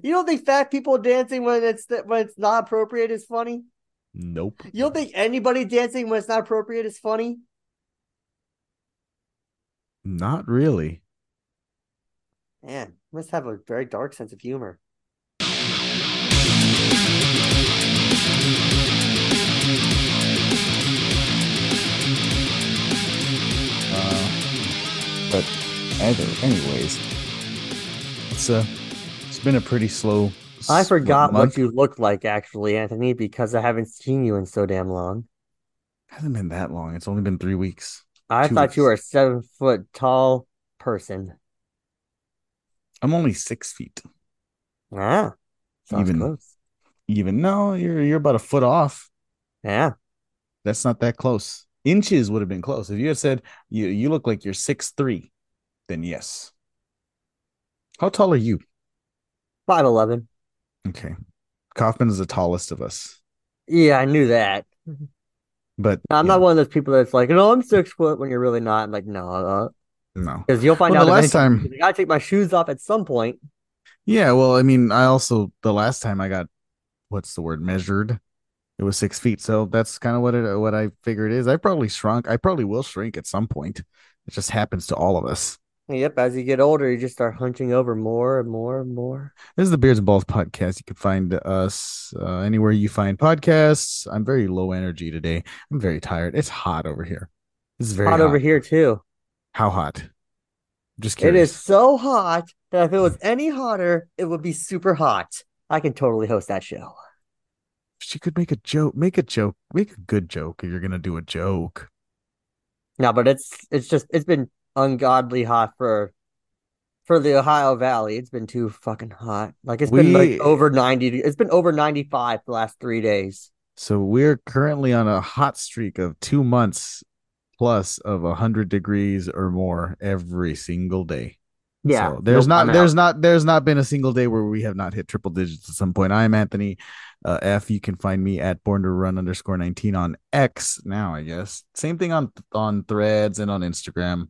You don't think fat people dancing when it's when it's not appropriate is funny? Nope. You don't think anybody dancing when it's not appropriate is funny? Not really. Man, must have a very dark sense of humor. Uh, but either, anyways, it's uh, it's been a pretty slow. I forgot month. what you looked like actually, Anthony, because I haven't seen you in so damn long. hasn't been that long. It's only been three weeks. I thought you were a seven foot tall person. I'm only six feet. Ah, Even- close. Even no, you're you're about a foot off. Yeah, That's not that close. Inches would have been close. If you had said you you look like you're six three, then yes. How tall are you? Five eleven. Okay. Kaufman is the tallest of us. Yeah, I knew that. But I'm not one of those people that's like, no, I'm six foot when you're really not. I'm like, no, no. because you'll find Well, out the last time- I gotta take my shoes off at some point. Yeah, well, I mean, I also the last time I got what's the word measured, it was six feet. So that's kind of what it what I figure it is. I probably shrunk. I probably will shrink at some point. It just happens to all of us. Yep, as you get older, you just start hunching over more and more and more. This is the Beards and Balls podcast. You can find us uh, anywhere you find podcasts. I'm very low energy today. I'm very tired. It's hot over here. It's very hot, hot, over here too. How hot? Just kidding. It is so hot that if it was any hotter, it would be super hot. I can totally host that show. She could make a joke. Make a joke. Make a good joke if you're gonna do a joke. No, but it's it's just it's been ungodly hot for for the Ohio Valley. It's been too fucking hot. Like it's been like over 90 it's been over 95 the last 3 days. So we're currently on a hot streak of two months plus of a hundred degrees or more every single day. Yeah. So there's Nope, not there's not there's not been a single day where we have not hit triple digits at some point. I'm Anthony uh, F. You can find me at born to run underscore 19 on X now, I guess. Same thing on on threads and on Instagram.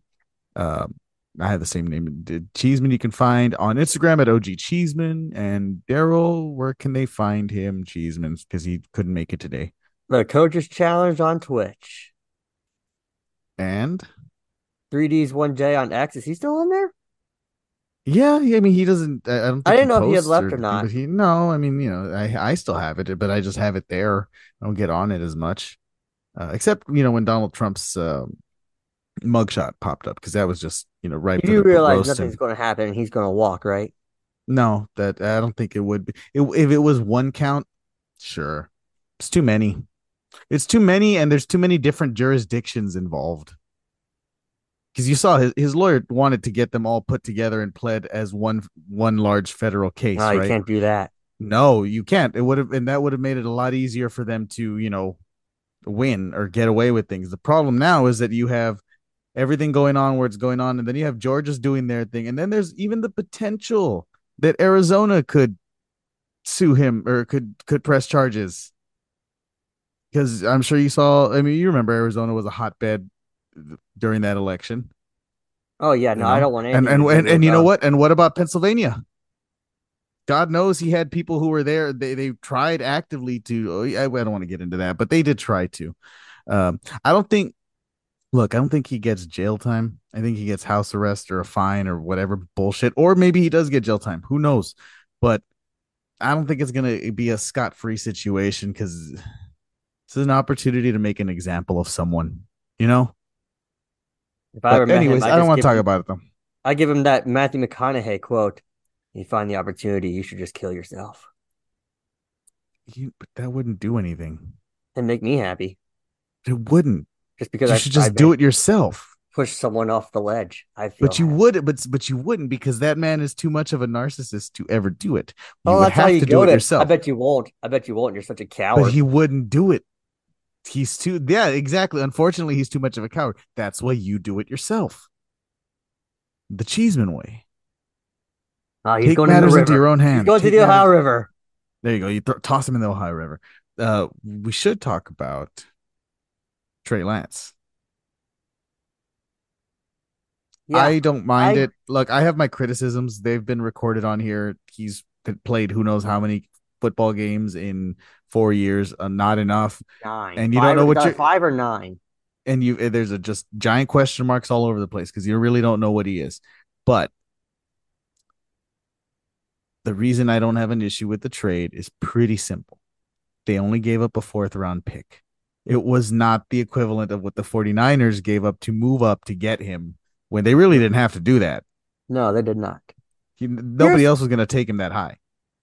Um I have the same name. Cheeseman you can find on Instagram at OG Cheeseman and Darrell. Where can they find him, Cheeseman? Because he couldn't make it today. the coaches challenge on Twitch. And 3D's 1J on X. Is he still on there? Yeah, yeah, I mean, he doesn't. I don't. Think I didn't know if he had left or anything, not. But he, no, I mean, you know, I I still have it, but I just have it there. I don't get on it as much, uh, except you know when Donald Trump's um mugshot popped up because that was just you know right. You realize nothing's going to happen and he's going to walk, right? No, that I don't think it would be. It, if it was one count, sure. It's too many. It's too many, and there's too many different jurisdictions involved. Because you saw his, his lawyer wanted to get them all put together and pled as one one large federal case, No, you can't do that. No, you can't. It would have, and that would have made it a lot easier for them to, you know, win or get away with things. The problem now is that you have everything going on where it's going on, and then you have Georgia's doing their thing, and then there's even the potential that Arizona could sue him or could could press charges. Because I'm sure you saw. I mean, you remember Arizona was a hotbed during that election. Oh yeah, you no, I don't want and anything and to and, and you know what? And what about Pennsylvania? God knows he had people who were there. They they tried actively to. oh, I, I don't want to get into that, but they did try to. Um, I don't think. Look, I don't think he gets jail time. I think he gets house arrest or a fine or whatever bullshit, or maybe he does get jail time. Who knows? But I don't think it's gonna be a scot free situation because this is an opportunity to make an example of someone. You know. If I But met him, anyways, I don't want to talk him- about it though. I give him that Matthew McConaughey quote. You find the opportunity, you should just kill yourself You, but that wouldn't do anything. and make me happy. It wouldn't. Just because you I should just do it yourself. push someone off the ledge. I feel. But you happy. would, but but you wouldn't because that man is too much of a narcissist to ever do it. You Oh, that's how you to do it to- yourself. I bet you won't. I bet you won't. You're such a coward. but he wouldn't do it. He's too yeah, exactly. Unfortunately, he's too much of a coward. That's why you do it yourself. The Cheeseman way. He's Take going in the matters river. into your own hands. He's going to the Ohio matters- River. There you go. You th- toss him in the Ohio River. Uh, we should talk about Trey Lance. Yeah, I don't mind I- it. Look, I have my criticisms. They've been recorded on here. He's played who knows how many football games in four years, uh, not enough. Nine. And you Five don't know what you're five or nine. and you there's a just giant question marks all over the place because you really don't know what he is. But the reason I don't have an issue with the trade is pretty simple. They only gave up a fourth round pick. It was not the equivalent of what the 49ers gave up to move up to get him when they really didn't have to do that. No, they did not. He, nobody Here's- else was going to take him that high.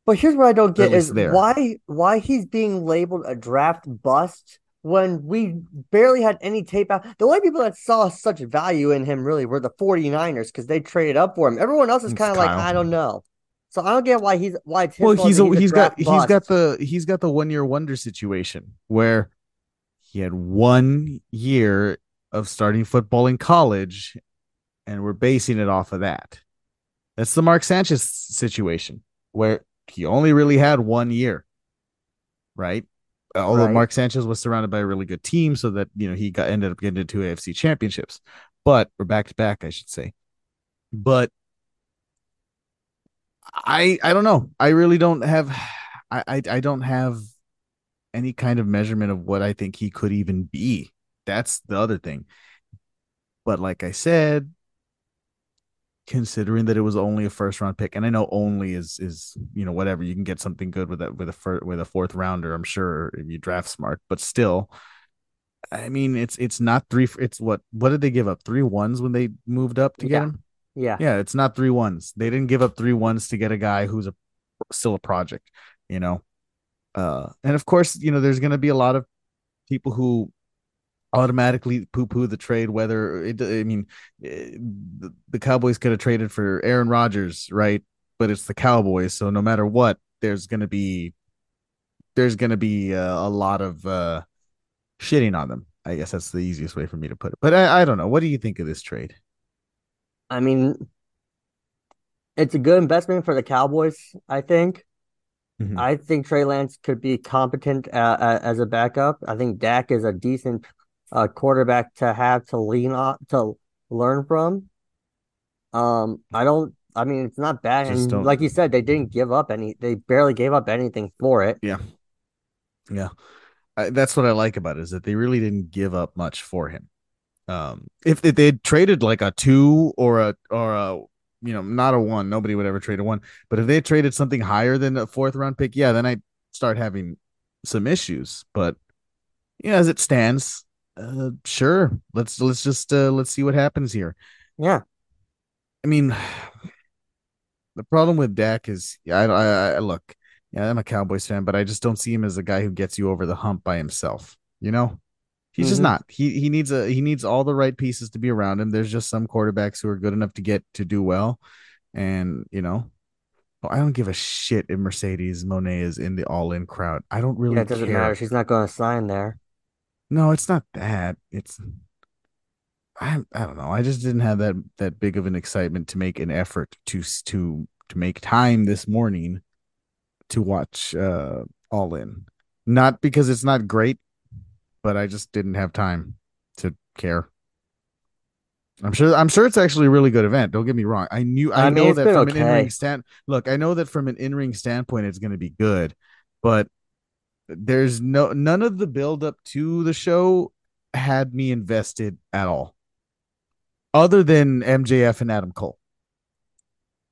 But here's what I don't get is there. why why he's being labeled a draft bust when we barely had any tape out. The only people that saw such value in him really were the 49ers because they traded up for him. Everyone else is kind of like, I don't know. So I don't get why he's why Well, he's a, he's got draft he's bust. got the he's got the one year wonder situation where he had one year of starting football in college, and we're basing it off of that. That's the Mark Sanchez situation where he only really had one year, right? Although Right. Mark Sanchez was surrounded by a really good team, so that you know he got ended up getting into two AFC championships, but or back to back, I should say. But I I don't know. I really don't have I, I I don't have any kind of measurement of what I think he could even be. That's the other thing. But like I said, considering that it was only a first round pick, and I know only is is you know whatever you can get something good with that with a fir- with a fourth rounder. I'm sure if you draft smart, but still, I mean it's it's not three. It's what what did they give up? Three ones when they moved up to get him. yeah. Yeah, it's not three ones. They didn't give up three ones to get a guy who's a still a project, you know. Uh, and of course, you know, there's going to be a lot of people who automatically poo-poo the trade. Whether it, I mean, eh, the, the Cowboys could have traded for Aaron Rodgers, right? But it's the Cowboys, so no matter what, there's going to be there's going to be uh, a lot of uh, shitting on them. I guess that's the easiest way for me to put it. But I, I don't know. What do you think of this trade? I mean, it's a good investment for the Cowboys, I think. Mhm. I think Trey Lance could be competent uh, uh, as a backup. I think Dak is a decent uh, quarterback to have to lean on to learn from. Um, I don't. I mean, it's not bad, and like you said, they didn't give up any. They barely gave up anything for it. Yeah. I, that's what I like about it is that they really didn't give up much for him. Um, if, if they'd traded like a two or a or a you know not a one, nobody would ever trade a one. But if they traded something higher than a fourth round pick, yeah, then I start having some issues. But yeah, as it stands, uh, sure. Let's let's just uh, let's see what happens here. Yeah, I mean, the problem with Dak is, I, I, I look, yeah, I'm a Cowboys fan, but I just don't see him as a guy who gets you over the hump by himself. You know, he's just Mhm. not. He he needs a he needs all the right pieces to be around him. There's just some quarterbacks who are good enough to get to do well, and you know, I don't give a shit if Mercedes Moné is in the all in crowd. I don't really yeah, it doesn't care. matter. She's not going to sign there. No, it's not that. It's I I don't know. I just didn't have that that big of an excitement to make an effort to to to make time this morning to watch uh All In. Not because it's not great, but I just didn't have time to care. I'm sure I'm sure it's actually a really good event. Don't get me wrong. I knew I, I mean, know that from an in-ring stand look, I know that from an in-ring standpoint it's going to be good, but there's no none of the build up to the show had me invested at all other than MJF and Adam Cole.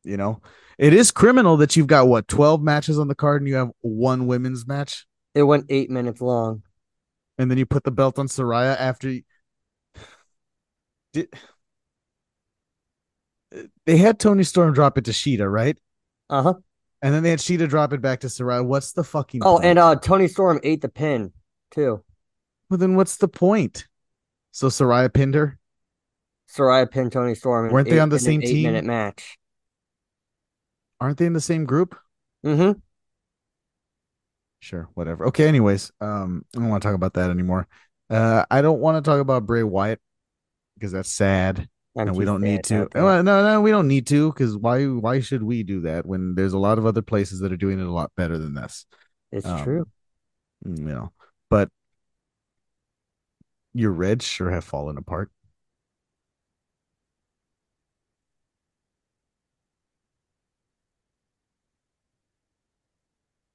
You know, it is criminal that you've got what 12 matches on the card and you have one women's match It went eight minutes long. And then you put the belt on Saraya after you... Did... they had Toni Storm drop it to Shida, right? Uh huh. And then they had Shida drop it back to Saraya. What's the fucking Oh, point? and uh, Toni Storm ate the pin too. well, then what's the point? So Saraya pinned her. Saraya pinned Tony Storm. Weren't they on the same team? Eight-minute match. Aren't they in the same group? Mm-hmm. Sure, whatever. Okay, anyways, um, I don't want to talk about that anymore. Uh, I don't want to talk about Bray Wyatt because that's sad, and we don't need to. No, no, we don't need to because why? Why should we do that when there's a lot of other places that are doing it a lot better than this? It's um, true. You know, but your Reds sure have fallen apart.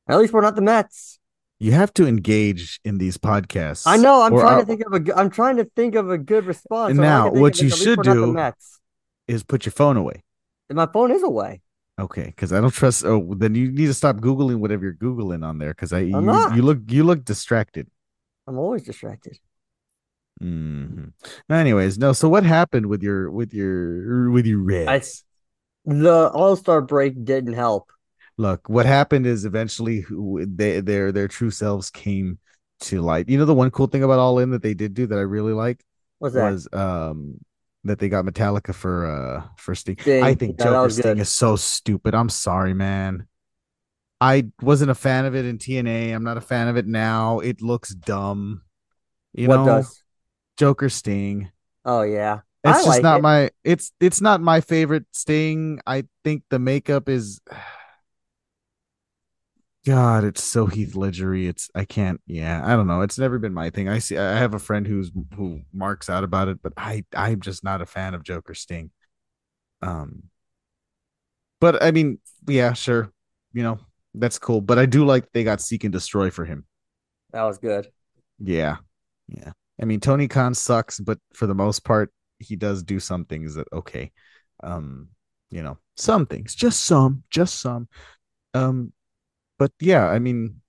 At least we're not the Mets. You have to engage in these podcasts. I know. I'm trying I- to think of a. I'm trying to think of a good response. And now, what you is at least should we're not the do- Mets. is put your phone away. And my phone is away. Okay, because I don't trust. Oh, then you need to stop googling whatever you're googling on there. Because I you, you look you look distracted. I'm always distracted. hmm Anyways, no. So what happened with your with your with your Reds? The All Star break didn't help. Look, what happened is eventually who- they their their true selves came to light. You know the one cool thing about All In that they did do that I really like What's that? was um that they got Metallica for uh for Sting. Sting. I think Yeah, Joker Sting is so stupid. I'm sorry, man. I wasn't a fan of it in TNA. I'm not a fan of it now. It looks dumb. You what know, does? Joker Sting. Oh yeah. It's I just like not it. my it's it's not my favorite Sting. I think the makeup is God, it's so Heath Ledgery. It's I can't. Yeah, I don't know. It's never been my thing. I see. I have a friend who's who marks out about it, but I I'm just not a fan of Joker Sting. Um, but I mean, yeah, sure. You know that's cool. But I do like they got Seek and Destroy for him. That was good. Yeah, yeah. I mean, Tony Khan sucks, but for the most part, he does do some things that okay. Um, you know, some things, just some, just some. Um, but yeah, I mean,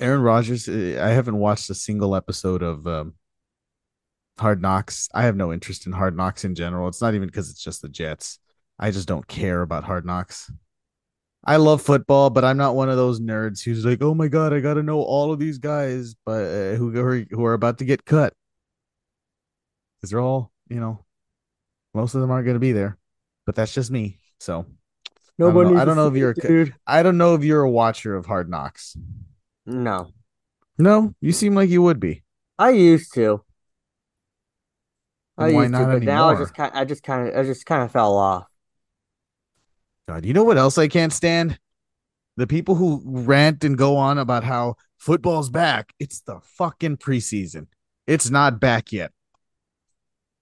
Aaron Rodgers. uh, I haven't watched a single episode of um, Hard Knocks. I have no interest in Hard Knocks in general. It's not even because it's just the Jets. I just don't care about Hard Knocks. I love football, but I'm not one of those nerds who's like, "Oh my god, I got to know all of these guys," but uh, who who are about to get cut because they're all, you know, most of them aren't going to be there. But that's just me. So Nobody. know- I don't know if you're a- dude. I don't know if you're a watcher of Hard Knocks. No, No, you seem like you would be. I used to. I why used to, not but now I just kind. I just kind of. I just kind of fell off. God, you know what else I can't stand? The people who rant and go on about how football's back. It's the fucking preseason. It's not back yet.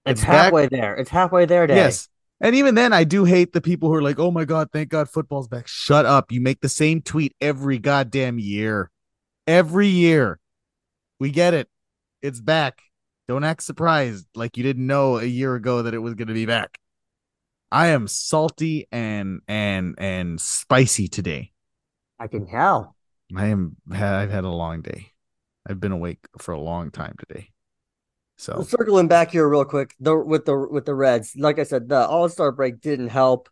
It's, It's back- halfway there. It's halfway there, Dad. Yes. And even then, I do hate the people who are like, oh my God, thank God football's back. Shut up. You make the same tweet every goddamn year. Every year. We get it. It's back. Don't act surprised like you didn't know a year ago that it was going to be back. I am salty and and and spicy today. I can tell. I am I've had a long day. I've been awake for a long time today. So Circling back here real quick, the with the with the Reds, like I said, the All Star break didn't help,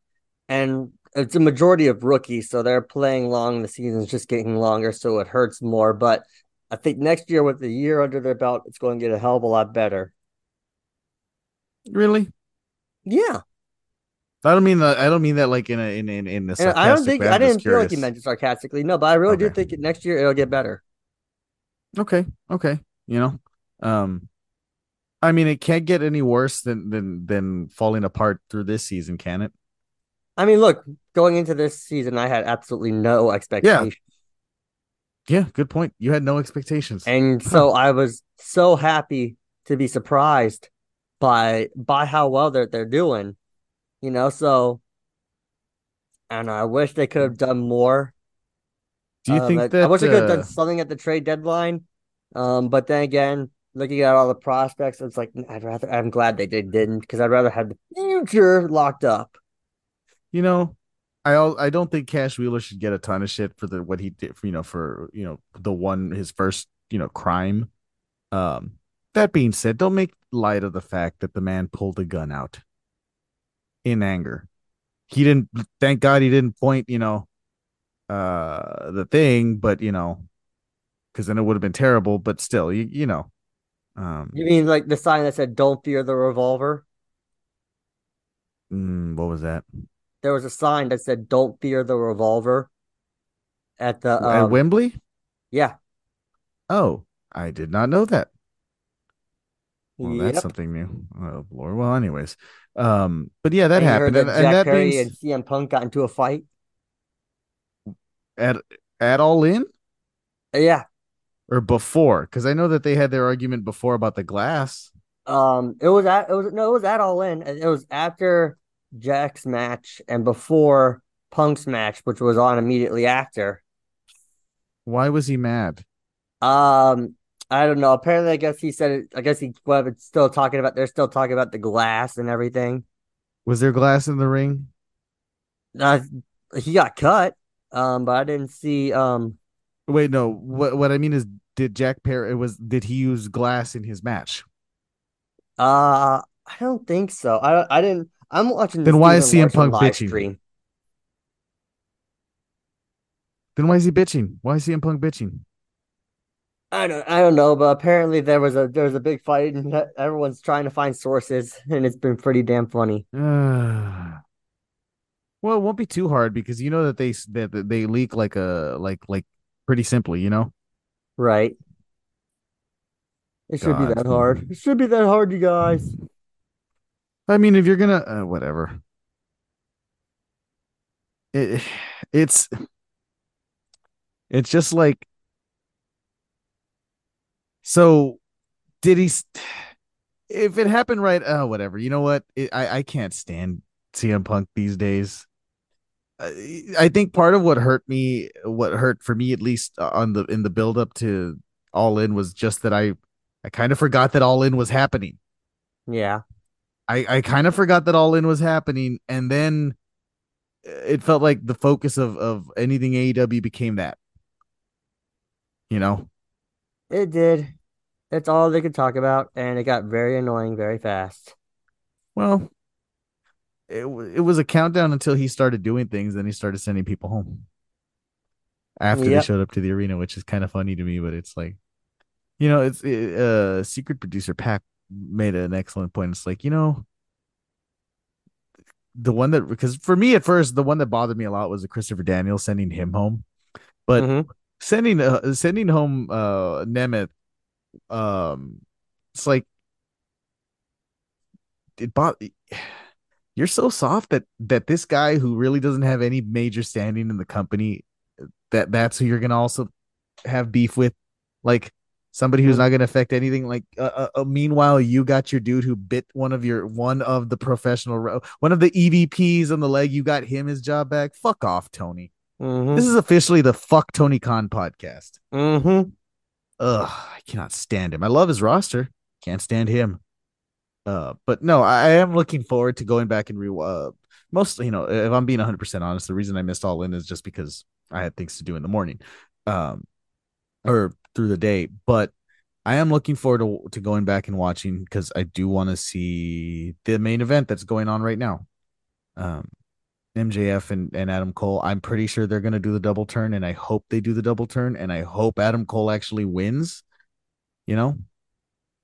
and it's a majority of rookies, so they're playing long. The season's just getting longer, so it hurts more. But I think next year, with the year under their belt, it's going to get a hell of a lot better. really, Yeah, I don't mean that. I don't mean that like in a in in in and I don't think. I didn't feel like you it sarcastically. No, but I really do think next year it'll get better. Okay, okay, you know, um, I mean, it can't get any worse than than than falling apart through this season, can it? I mean, look, going into this season, I had absolutely no expectations. Yeah, good point. You had no expectations. And so I was so happy to be surprised by by how well they're they're doing. You know, so and I wish they could have done more. Do you Uh, think that? I wish they could have uh, done something at the trade deadline. Um, but then again, looking at all the prospects, it's like I'd rather I'm glad they did didn't because I'd rather have the future locked up. you know, I I don't think Cash Wheeler should get a ton of shit for the what he did, for, you know, for you know the one his first you know crime. Um, that being said, don't make light of the fact that the man pulled a gun out in anger. He didn't. Thank God he didn't point. You know, uh, the thing, but you know, because then it would have been terrible. But still, you you know, um, You mean like the sign that said "Don't fear the revolver"? mm, what was that There was a sign that said "Don't fear the revolver" at the at um, Wembley? yeah. Oh, I did not know that. Well, that's something new. Oh Lord. Well, anyways, um, but yeah, that And happened, and, that and Jack that Perry being and CM Punk got into a fight. at at all in Yeah. Or before, because I know that they had their argument before about the glass. Um, it was at it was no, it was at All In. It was after Jack's match and before Punk's match, which was on immediately after. Why was he mad? Um, I don't know. Apparently, I guess he said it. I guess he well, it's still talking about. They're still talking about the glass and everything. Was there glass in the ring? Uh, he got cut. Um, but I didn't see. Um, Wait, no. What what I mean is, did Jack Perry It was did he use glass in his match? uh, I don't think so. I I didn't. I'm watching. Then why is CM Punk bitching? stream. Then why is he bitching? Why is CM Punk bitching? I don't. I don't know. But apparently, there was a there was a big fight, and everyone's trying to find sources, and it's been pretty damn funny. well, it won't be too hard because you know that they that they leak like a like like pretty simply, you know. Right. It should be that hard. It should be that hard, you guys. I mean, if you're gonna uh, whatever, it it's it's just like so. Did he? If it happened right, uh, whatever. You know what? It, I I can't stand CM Punk these days. I think part of what hurt me, what hurt for me at least uh, on the in the build up to All In was just that I I kind of forgot that All In was happening. Yeah. I I kind of forgot that All In was happening, and then it felt like the focus of of anything AEW became that. You know, It did. That's all they could talk about, and it got very annoying very fast. well, it it was a countdown until he started doing things, then he started sending people home after they showed up to the arena, which is kind of funny to me. But it's like, you know, it's it, uh secret producer Pack made an excellent point. It's like you know. The one that because for me at first the one that bothered me a lot was the Christopher Daniels sending him home, but Mhm. sending uh, sending home uh Nemeth um it's like it bought you're so soft that that this guy who really doesn't have any major standing in the company that that's who you're gonna also have beef with like somebody who's not gonna affect anything like uh, uh, uh, meanwhile you got your dude who bit one of your one of the professional one of the evps on the leg you got him his job back fuck off tony Mhm. this is officially the fuck tony khan podcast Mhm. Ugh, I cannot stand him. I love his roster. Can't stand him. Uh, but no, I, am looking forward to going back and re. Uh, mostly, you know, if I'm being 100 percent honest, the reason I missed All In is just because I had things to do in the morning, um, or through the day. But I am looking forward to to going back and watching because I do want to see the main event that's going on right now. Um, MJF and, and Adam Cole. I'm pretty sure they're going to do the double turn, and I hope they do the double turn, and I hope Adam Cole actually wins. You know,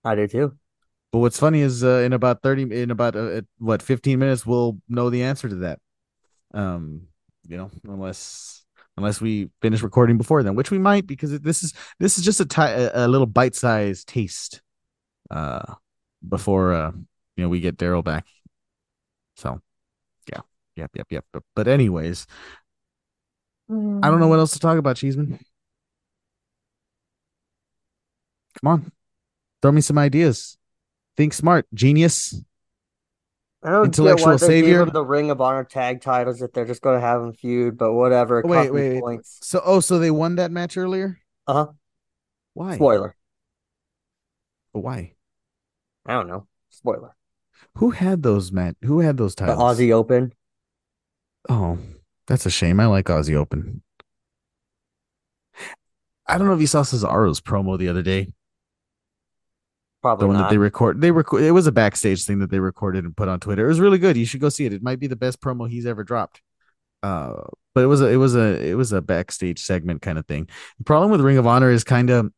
I do too. But what's funny is uh, in about 30 in about uh, what 15 minutes we'll know the answer to that. Um, you know, unless unless we finish recording before then, which we might because this is this is just a a, little bite-sized taste uh before uh you know we get Darrell back. So, yeah. Yep, yep, yep. But, but anyways, I don't know what else to talk about, Cheeseman. Come on. Throw me some ideas. Think smart, genius. I don't Intellectual get why they savior? gave the Ring of Honor tag titles if they're just going to have them feud, but whatever. It Wait, wait, wait. So, oh, so they won that match earlier? Uh huh. Why? Spoiler. Why? I don't know. Spoiler. Who had those match? Who had those The titles? Aussie Open. Oh, that's a shame. I like Aussie Open. I don't know if you saw Cesaro's promo the other day. Probably the one not. that they record they record it was a backstage thing that they recorded and put on Twitter. It was really good. You should go see it. It might be the best promo he's ever dropped. Uh but it was a it was a it was a backstage segment kind of thing. The problem with Ring of Honor is kind of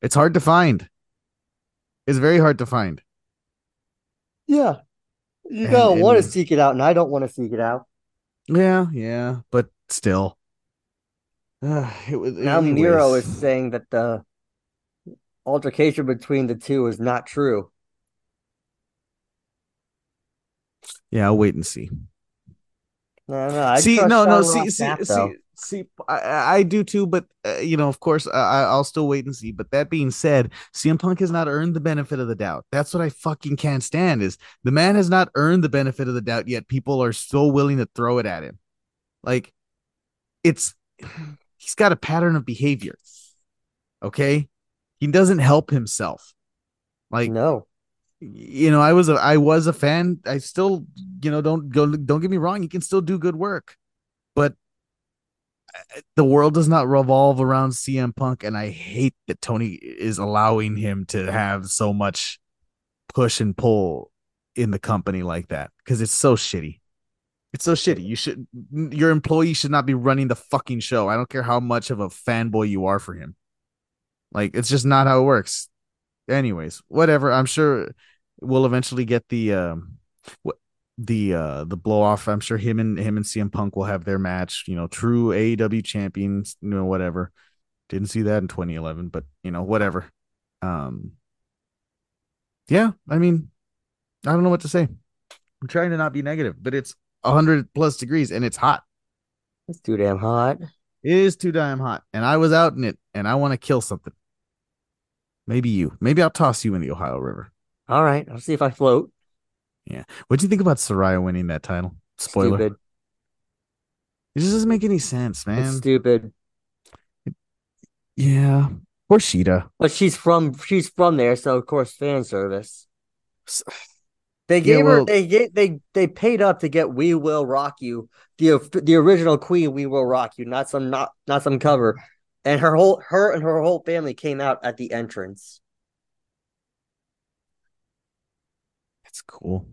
it's hard to find. It's very hard to find. yeah. You And- don't want to seek it out, and I don't want to seek it out. Yeah, yeah, but still. Uh, it was Now anyways. Miro is saying that the altercation between the two is not true. Yeah, I'll wait and see. No, no. I see, no, no, see, Ross see, see, see, I, I do too, but uh, you know, of course, I, I'll still wait and see. But that being said, CM Punk has not earned the benefit of the doubt. That's what I fucking can't stand. Is the man has not earned the benefit of the doubt yet? People are so willing to throw it at him, like it's he's got a pattern of behavior. Okay, he doesn't help himself. Like no, you know, I was a I was a fan. I still, you know, don't go don't get me wrong, he can still do good work. But uh, the world does not revolve around CM Punk and I hate that Tony is allowing him to have so much push and pull in the company like that cuz it's so shitty. It's so shitty. You should your employee should not be running the fucking show. I don't care how much of a fanboy you are for him. Like it's just not how it works. Anyways, whatever. I'm sure we'll eventually get the um the uh the blow off. I'm sure him and him and CM Punk will have their match, you know, true AEW champions, you know, whatever. Didn't see that in 2011, but you know, whatever. Um Yeah, I mean, I don't know what to say. I'm trying to not be negative, but it's 100 plus degrees and it's hot. It's too damn hot. It is too damn hot. And I was out in it and I want to kill something. Maybe you. Maybe I'll toss you in the Ohio River. All right. I'll see if I float. Yeah. What do you think about Saraya winning that title? Spoiler. Stupid. It just doesn't make any sense, man. It's stupid. Yeah. Poor Shida. But she's from she's from there, so of course fan service. They gave yeah, well, her they gave, they they paid up to get "We Will Rock You," the the original Queen "We Will Rock You," not some not not some cover. And her whole her and her whole family came out at the entrance. That's cool.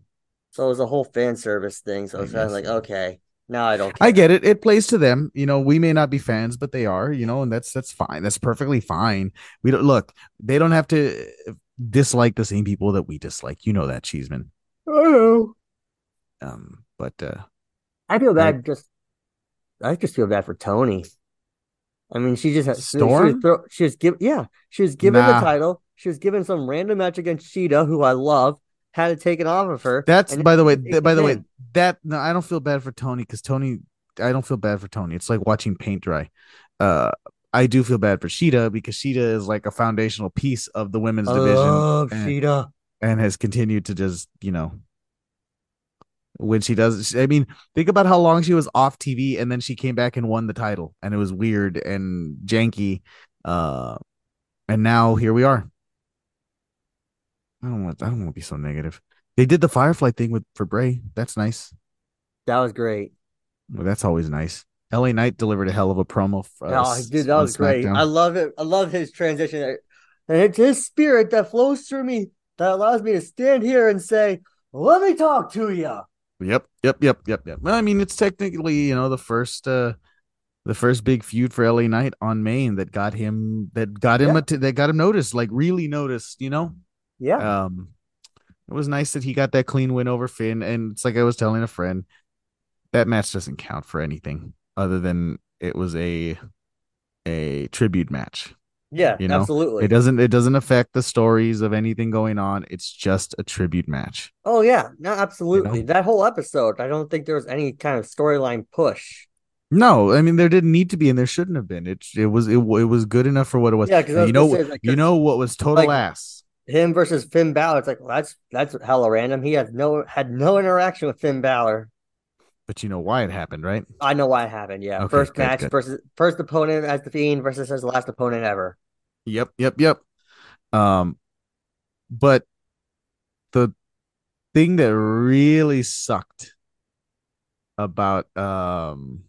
So it was a whole fan service thing. So I was kind of like, okay, now I don't. Care. I get it. It plays to them. You know, we may not be fans, but they are. You know, and that's that's fine. That's perfectly fine. We don't look. They don't have to dislike the same people that we dislike. You know that, Cheeseman. I know. Um, but uh I feel bad. I, just I just feel bad for Toni. I mean, she just had Storm. She was, throw, she was given, yeah, she was given nah. the title. She was given some random match against Shida, who I love, had it taken off of her. That's by the way, th- by the way, that no, I don't feel bad for Toni because Toni, I don't feel bad for Toni. It's like watching paint dry. Uh, I do feel bad for Shida because Shida is like a foundational piece of the women's I division. Love and, Shida and has continued to just you know when she does i mean think about how long she was off tv and then she came back and won the title and it was weird and janky uh and now here we are. I don't want i don't want to be so negative. They did the firefly thing with for bray. That's nice. That was great. Well, that's always nice. LA Knight delivered a hell of a promo for oh, dude that was great. I love it. I love his transition. And it's his spirit that flows through me that allows me to stand here and say, "Let me talk to you." Yep, yep, yep, yep, yep. Well, I mean, it's technically you know the first uh the first big feud for LA Knight on Main that got him that got him yeah. a, that got him noticed, like really noticed, you know. Yeah. Um, it was nice that he got that clean win over Finn, and it's like I was telling a friend, that match doesn't count for anything other than it was a a tribute match. Yeah, you know? absolutely. It doesn't it doesn't affect the stories of anything going on. It's just a tribute match. Oh yeah, no, absolutely. You know? That whole episode, I don't think there was any kind of storyline push. No, I mean there didn't need to be, and there shouldn't have been. It it was it, it was good enough for what it was. Yeah, because you know like, you know what was total like, ass. Him versus Finn Balor. It's like well, that's that's hella random. He had no had no interaction with Finn Balor. But you know why it happened, right? I know why it happened. Yeah, okay, first good, match good. versus first opponent as the Fiend versus his last opponent ever. Yep, yep, yep. Um, but the thing that really sucked about um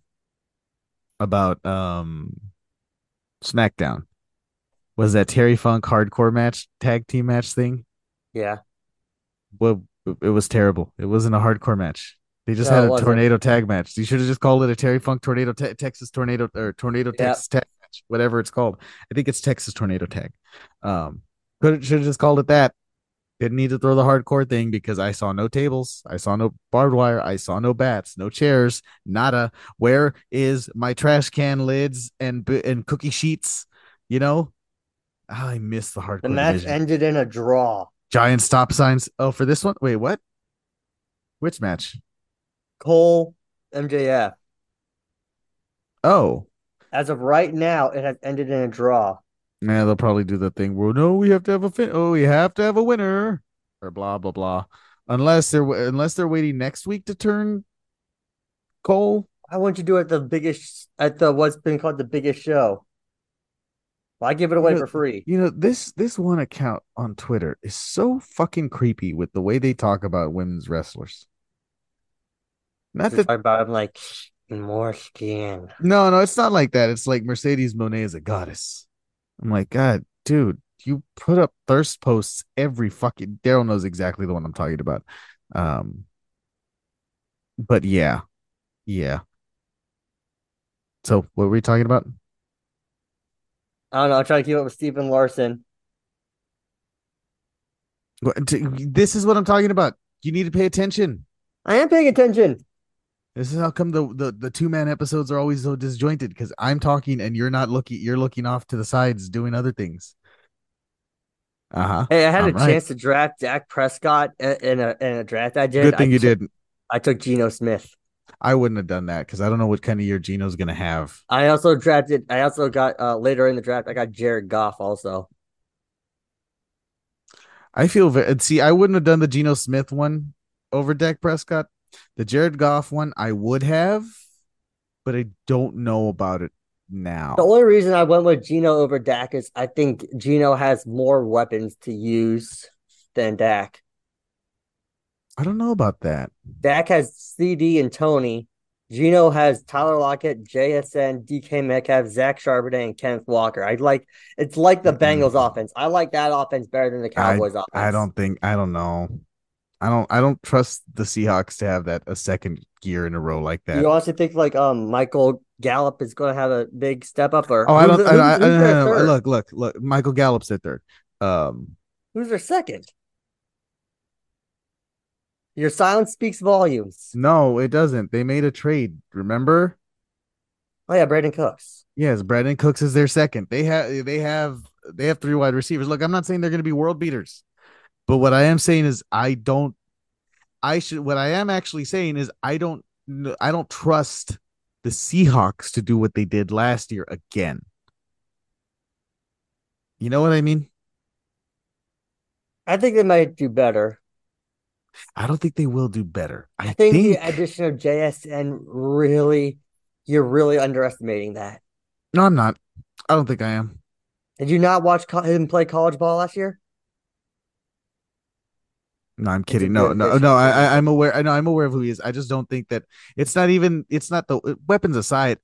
about um SmackDown was that Terry Funk hardcore match tag team match thing. Yeah. Well, it was terrible. It wasn't a hardcore match. They just no, had a tornado tag match. You should have just called it a Terry Funk tornado te- Texas tornado or tornado yep. Texas tag match, whatever it's called. I think it's Texas tornado tag. Um, could should have just called it that. Didn't need to throw the hardcore thing because I saw no tables, I saw no barbed wire, I saw no bats, no chairs, nada. Where is my trash can lids and and cookie sheets? You know, oh, I missed the hardcore. The match division. ended in a draw. Giant stop signs. Oh, for this one? Wait, what? Which match? Cole MJF. Oh. As of right now, it has ended in a draw. Yeah, they'll probably do the thing Well, no, we have to have a fin- oh, we have to have a winner or blah blah blah. Unless they're unless they're waiting next week to turn Cole. Why wouldn't you do it at the biggest at the what's been called the biggest show? Why give it away you know, for free? You know, this this one account on Twitter is so fucking creepy with the way they talk about women's wrestlers. Not that about I'm like more skin. No, no, it's not like that. It's like Mercedes Moné is a goddess. I'm like, God, dude, you put up thirst posts every fucking Darrell knows exactly the one I'm talking about. Um but yeah. Yeah. So what were we talking about? I don't know. I'm trying to keep up with Stephen Larson. This is what I'm talking about. You need to pay attention. I am paying attention. This is how come the the, the two man episodes are always so disjointed because I'm talking and you're not looking. You're looking off to the sides doing other things. Uh huh. Hey, I had I'm a right. chance to draft Dak Prescott in a in a draft I did. Good thing I you took, didn't. I took Geno Smith. I wouldn't have done that because I don't know what kind of year Geno's gonna have. I also drafted. I also got uh, later in the draft. I got Jared Goff also. I feel very, see. I wouldn't have done the Geno Smith one over Dak Prescott. The Jared Goff one I would have, but I don't know about it now. The only reason I went with Geno over Dak is I think Geno has more weapons to use than Dak. I don't know about that. Dak has CeeDee and Tony. Geno has Tyler Lockett, JSN, DK Metcalf, Zach Charbonnet, and Kenneth Walker. I like it's like the Bengals mm-hmm. offense. I like that offense better than the Cowboys I, offense. I don't think I don't know. I don't I don't trust the Seahawks to have that a second year in a row like that. You honestly think like um Michael Gallup is going to have a big step up or oh I don't who's, I, who's, I, who's I, I, look look look Michael Gallup's at third. Um, who's their second? Your silence speaks volumes. No, it doesn't. They made a trade. Remember? Oh yeah, Brandin Cooks. Yes, Brandin Cooks is their second. They have they have they have three wide receivers. Look, I'm not saying they're going to be world beaters, but what I am saying is I don't. I should. What I am actually saying is I don't. I don't trust the Seahawks to do what they did last year again. You know what I mean? I think they might do better. I don't think they will do better. I, I think, think, the addition of JSN really, you're really underestimating that. No, I'm not. I don't think I am. Did you not watch him play college ball last year? No, I'm kidding. No, no, no. I, I'm aware. I know. I'm aware of who he is. I just don't think that it's not even. It's not the uh, weapons aside.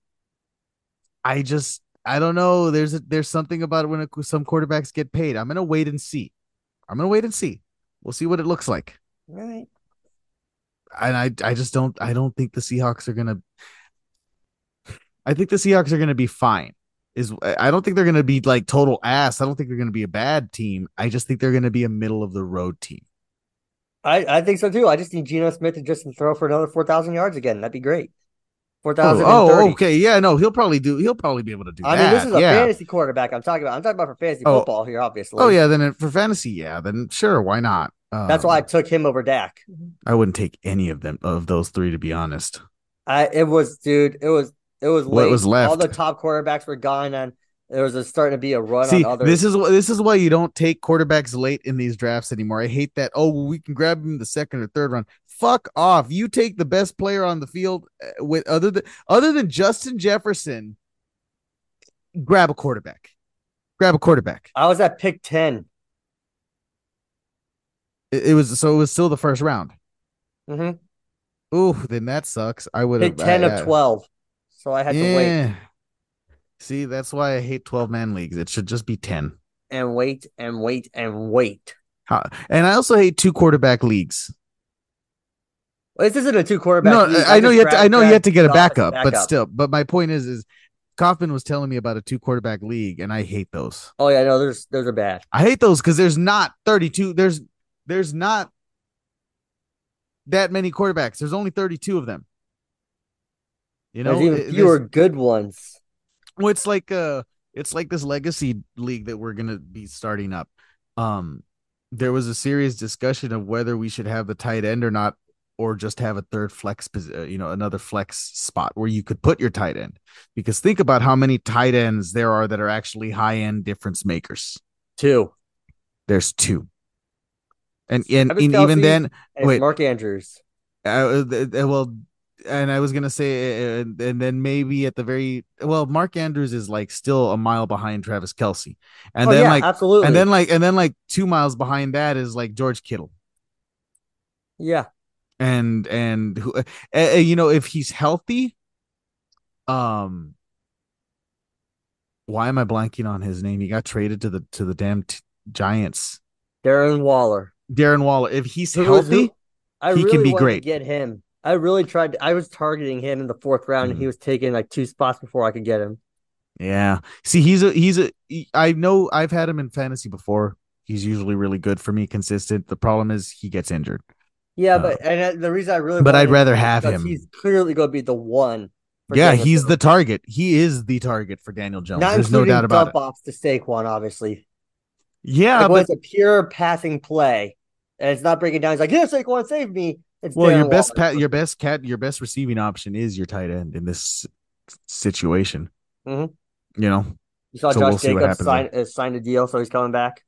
I just. I don't know. There's a, there's something about it when it, some quarterbacks get paid. I'm gonna wait and see. I'm gonna wait and see. We'll see what it looks like. Right. And I I just don't I don't think the Seahawks are gonna I think the Seahawks are gonna be fine. Is I don't think they're gonna be like total ass. I don't think they're gonna be a bad team. I just think they're gonna be a middle of the road team. I, I think so too. I just need Geno Smith to just throw for another four thousand yards again. That'd be great. Four thousand. Oh, oh, okay, yeah, no, he'll probably do. He'll probably be able to do. I that. mean, this is a yeah. fantasy quarterback. I'm talking about. I'm talking about for fantasy oh. football here, obviously. Oh yeah, then for fantasy, yeah, then sure, why not? Um, That's why I um, took him over Dak. I wouldn't take any of them of those three to be honest. I it was dude, it was it was what was left. All the top quarterbacks were gone and there was a, starting to be a run See, on others. This is this is why you don't take quarterbacks late in these drafts anymore. I hate that. Oh, we can grab him the second or third round. Fuck off. You take the best player on the field uh, with other than other than Justin Jefferson. Grab a quarterback. Grab a quarterback. I was at pick 10. It, it was so it was still the first round. Mm-hmm. Ooh, then that sucks. I would have ten I, of twelve, so I had yeah. to wait. See, that's why I hate twelve man leagues. It should just be ten. And wait and wait and wait. And I also hate two quarterback leagues. Well, this isn't a two quarterback. No, league. I, I know you. Have to, I know you have to get a backup, backup, but still. But my point is, is Kaufman was telling me about a two quarterback league, and I hate those. Oh yeah, no, there's those are bad. I hate those because there's not 32. There's there's not that many quarterbacks. There's only 32 of them. You know, there's even fewer good ones. Well, it's like uh it's like this legacy league that we're gonna be starting up. Um, there was a serious discussion of whether we should have the tight end or not, or just have a third flex, uh, you know, another flex spot where you could put your tight end. Because think about how many tight ends there are that are actually high end difference makers. Two. There's two and and, and even then, wait, Mark Andrews. Uh, well, and I was gonna say, and, and then maybe at the very well, Mark Andrews is like still a mile behind Travis Kelce, and Oh, then yeah, like, absolutely. and then like, and then like two miles behind that is like George Kittle, yeah, and and who, uh, you know, if he's healthy, um, why am I blanking on his name? He got traded to the to the damn t- Giants, Darren Waller. Darren Waller. If he's Who healthy, who- he can really be wanted to great. get him. I really tried. I was targeting him in the fourth round, and he Mhm. was taking like two spots before I could get him. Yeah. See, he's a he's a he- I know I've had him in fantasy before. He's usually really good for me, consistent. The problem is he gets injured. Yeah, Uh, but and uh, the reason I really but I'd rather have him. He's clearly going to be the one. yeah, Daniel he's Jones. the target. He is the target for Daniel Jones. not There's no doubt about dump it. offs to Saquon, obviously. Yeah, like but it's a pure passing play, and it's not breaking down. He's like, "Yeah, Saquon, save me." It's well, your best Waller. pat, your best cat, your best receiving option is your tight end in this situation. Mhm. You know, You saw so Josh we'll Jacobs sign uh, signed a deal, so he's coming back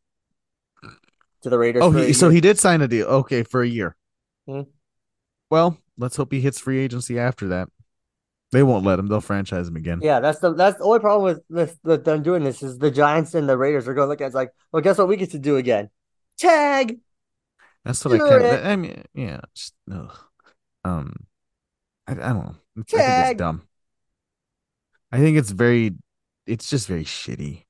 to the Raiders. Oh, he, so he did sign a deal. Okay, for a year. Mhm. Well, let's hope he hits free agency after that. They won't let him. They'll franchise him again. Yeah, that's the that's the only problem with with, with them doing this is the Giants and the Raiders are going to look at it as like, well, guess what we get to do again? Tag. That's what I kind of. I mean, yeah. Just, ugh. Um, I, I don't know. I think Tag. it's dumb. I think it's very. It's just very shitty.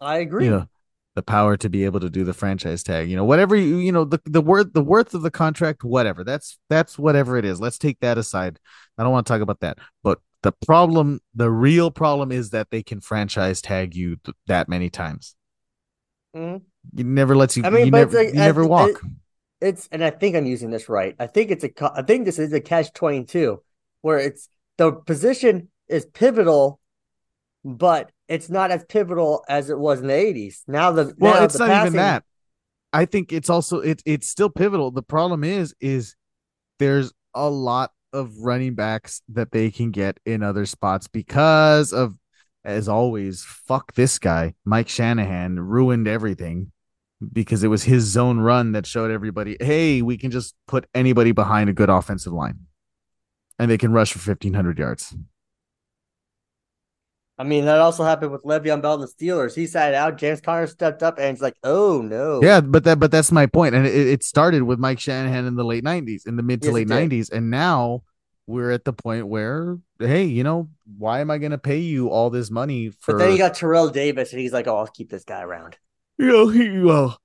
I agree. You know, the power to be able to do the franchise tag. You know, whatever you. You know, the the worth the worth of the contract. Whatever. That's that's whatever it is. Let's take that aside. I don't want to talk about that. But the problem, the real problem, is that they can franchise tag you th- that many times. Mhm. It never lets you. I mean, you never, like- you never I- walk. It's and I think I'm using this right. I think it's a I think this is a catch twenty two, where it's the position is pivotal, but it's not as pivotal as it was in the eighties. Now the Well, now it's the not passing, even that. I think it's also it it's still pivotal. The problem is is there's a lot of running backs that they can get in other spots because of as always, fuck this guy. Mike Shanahan ruined everything because it was his zone run that showed everybody, hey, we can just put anybody behind a good offensive line. And they can rush for fifteen hundred yards. I mean, that also happened with Le'Veon Bell and the Steelers. He sat out. James Conner stepped up, and it's like, oh no, Yeah, but that but that's my point. And it, it started with Mike Shanahan in the late nineties, in the mid to Yes, late nineties, and now we're at the point where, hey, you know, why am I going to pay you all this money for? But then you got Terrell Davis, and he's like, oh, I'll keep this guy around. you know, he well,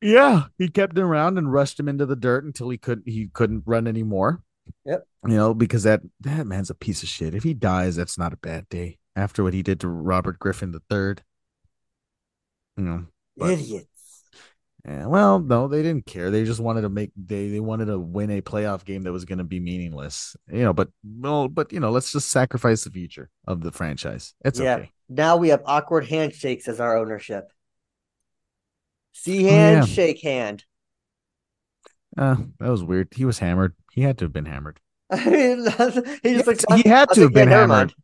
yeah, he kept him around and rushed him into the dirt until he couldn't he couldn't run anymore. Yep. You know, because that that man's a piece of shit. If he dies, that's not a bad day. After what he did to Robert Griffin the third. You know, But- Idiots. Yeah, well, no, they didn't care. They just wanted to make they they wanted to win a playoff game that was going to be meaningless. You know, but well, but you know, let's just sacrifice the future of the franchise. It's Yeah. okay. Now we have awkward handshakes as our ownership. See Oh, hand, yeah. shake hand. Uh, that was weird. He was hammered. He had to have been hammered. I mean, he just like he had to have been hammered.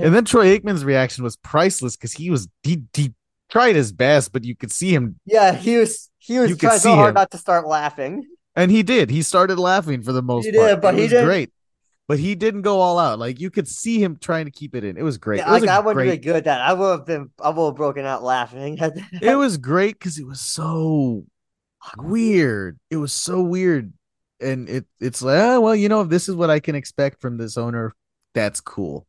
And then Troy Aikman's reaction was priceless because he was he, he tried his best, but you could see him, yeah, he was he was You trying so hard him. not to start laughing. and he did. He started laughing for the most He part. did, but It he was didn't- great. But he didn't go all out. Like you could see him trying to keep it in. It was great. Yeah, it was like I wouldn't great be good at that. I would have been I would have broken out laughing. it was great because it was so weird. It was so weird, and it it's like, oh, well, you know, if this is what I can expect from this owner, that's cool.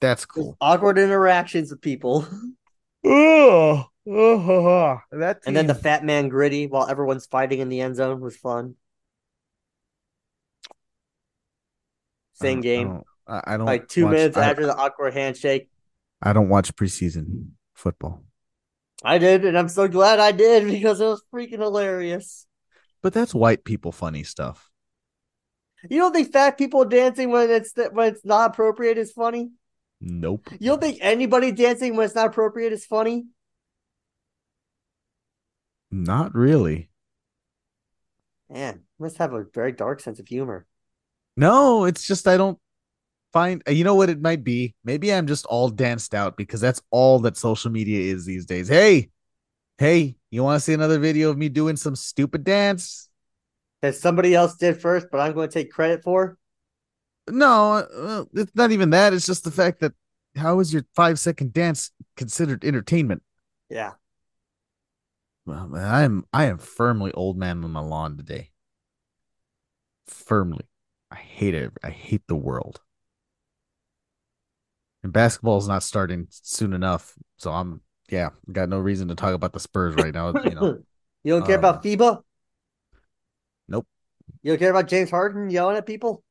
That's cool. awkward interactions with people. Oh, oh, that And then the fat man gritty while everyone's fighting in the end zone was fun. Same don't- game. I don't, I, I don't Like two watch- minutes I, after the awkward handshake. I don't watch preseason football, I did, and I'm so glad I did because it was freaking hilarious. but that's white people funny stuff. You don't think fat people dancing when it's when it's not appropriate is funny? Nope. You don't think anybody dancing when it's not appropriate is funny? Not really. Man, must have a very dark sense of humor. No, it's just I don't find uh, you know what it might be. Maybe I'm just all danced out because that's all that social media is these days. Hey, hey, you want to see another video of me doing some stupid dance? that somebody else did first, but I'm going to take credit for. No, uh, it's not even that. It's just the fact that how is your five second dance considered entertainment? Yeah. Well, man, I am I am firmly old man on my lawn today. Firmly. I hate it. I hate the world. And basketball is not starting soon enough. So I'm yeah, got no reason to talk about the Spurs right now. You know. you don't care Um, about FIBA? Nope. You don't care about James Harden yelling at people?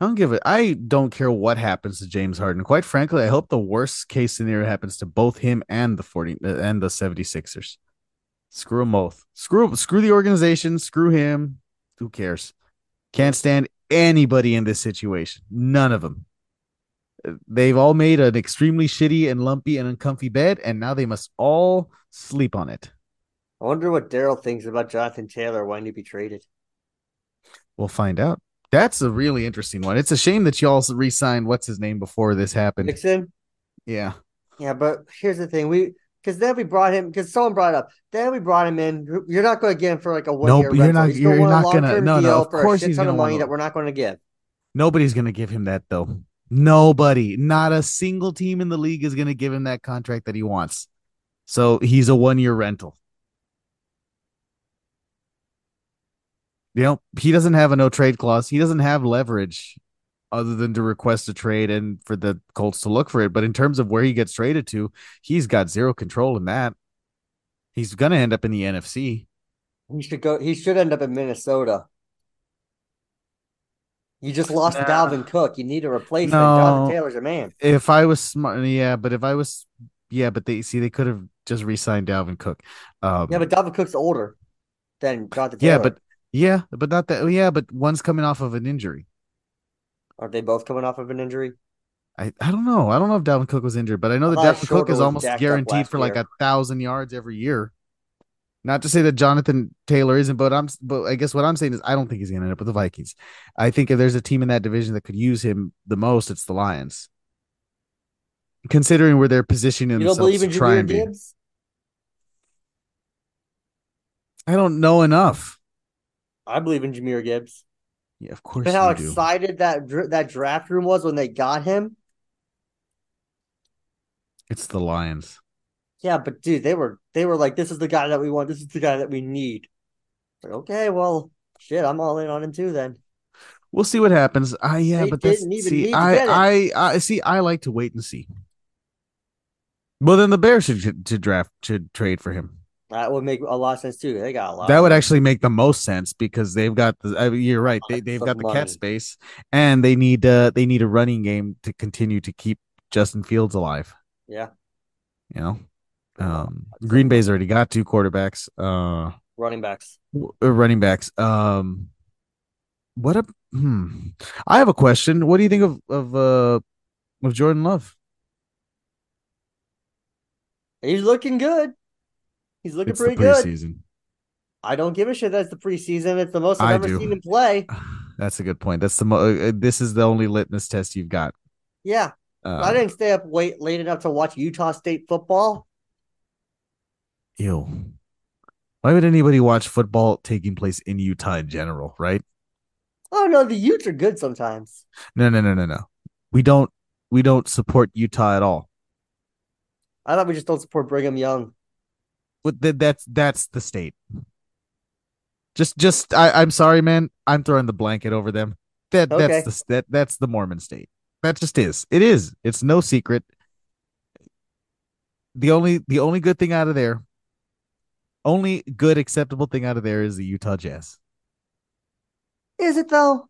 I don't give it. I don't care what happens to James Harden. Quite frankly, I hope the worst case scenario happens to both him and the 40 uh, and the 76ers. Screw them both. Screw screw the organization, screw him. Who cares? Can't stand anybody in this situation. None of them. They've all made an extremely shitty and lumpy and uncomfy bed, and now they must all sleep on it. I wonder what Darrell thinks about Jonathan Taylor wanting to be traded. We'll find out. That's a really interesting one. It's a shame that you all re-signed what's his name before this happened. Nixon? Yeah. Yeah, but here's the thing. We because then we brought him because someone brought it up. Then we brought him in. You're not going to get him for like a one Nope, year you're not- you're want not gonna- no, no, deal of course he's of gonna money that we're not going to give. Nobody's going to give him that though. Nobody, not a single team in the league is going to give him that contract that he wants. So he's a one year rental. You know, he doesn't have a no trade clause. He doesn't have leverage other than to request a trade and for the Colts to look for it. But in terms of where he gets traded to, he's got zero control in that. He's going to end up in the NFC. He should go. He should end up in Minnesota. You just lost Nah. Dalvin Cook. You need a replacement. No. Jonathan Taylor's your man. If I was smart, yeah, but if I was, yeah, but they see they could have just re-signed Dalvin Cook. Um, Yeah, but Dalvin Cook's older than Jonathan Yeah, but yeah, but not that. Yeah, but one's coming off of an injury. Aren't they both coming off of an injury? I, I don't know. I don't know if Dalvin Cook was injured, but I know that Dalvin Cook is almost guaranteed for like a thousand yards every year. Not to say that Jonathan Taylor isn't, but I'm. But I guess what I'm saying is I don't think he's going to end up with the Vikings. I think if there's a team in that division that could use him the most, it's the Lions. Considering where they're positioning You don't themselves believe in to try Jahmyr and be, Gibbs? I don't know enough. I believe in Jahmyr Gibbs. Yeah, of course And how you do. excited that dr- that draft room was when they got him. It's the Lions. Yeah, but dude, they were they were like, "This is the guy that we want. This is the guy that we need." Like, okay, well, shit, I'm all in on him too. Then We'll see what happens. I yeah, They but that's didn't even need see, to I, I I see. I like to wait and see. Well, then the Bears should should draft should trade for him. That would make a lot of sense too. They got a lot. That would actually make the most sense because they've got the. I mean, you're right. They, they've got the money. cap space, and they need uh they need a running game to continue to keep Justin Fields alive. yeah, You know, um, Green Bay's already got two quarterbacks. Uh, running backs. w- uh, running backs. Um, what a hmm. I have a question. What do you think of of uh of Jordan Love? He's looking good. He's looking It's pretty good. preseason. I don't give a shit. That's the preseason. It's the most I I've ever do. seen him play. That's a good point. That's the mo- uh, this is the only litmus test you've got. Yeah, Uh, I didn't stay up wait late enough to watch Utah State football. ew. Why would anybody watch football taking place in Utah in general? Right? Oh no, the Utes are good sometimes. No, no, no, no, no. We don't. We don't support Utah at all. I thought we just don't support Brigham Young. But th- that's that's the state. Just, just. I, I'm sorry, man. I'm throwing the blanket over them. That Okay. that's the that that's the Mormon state. That just is. It is. It's no secret. The only the only good thing out of there, only good acceptable thing out of there is the Utah Jazz. Is it though?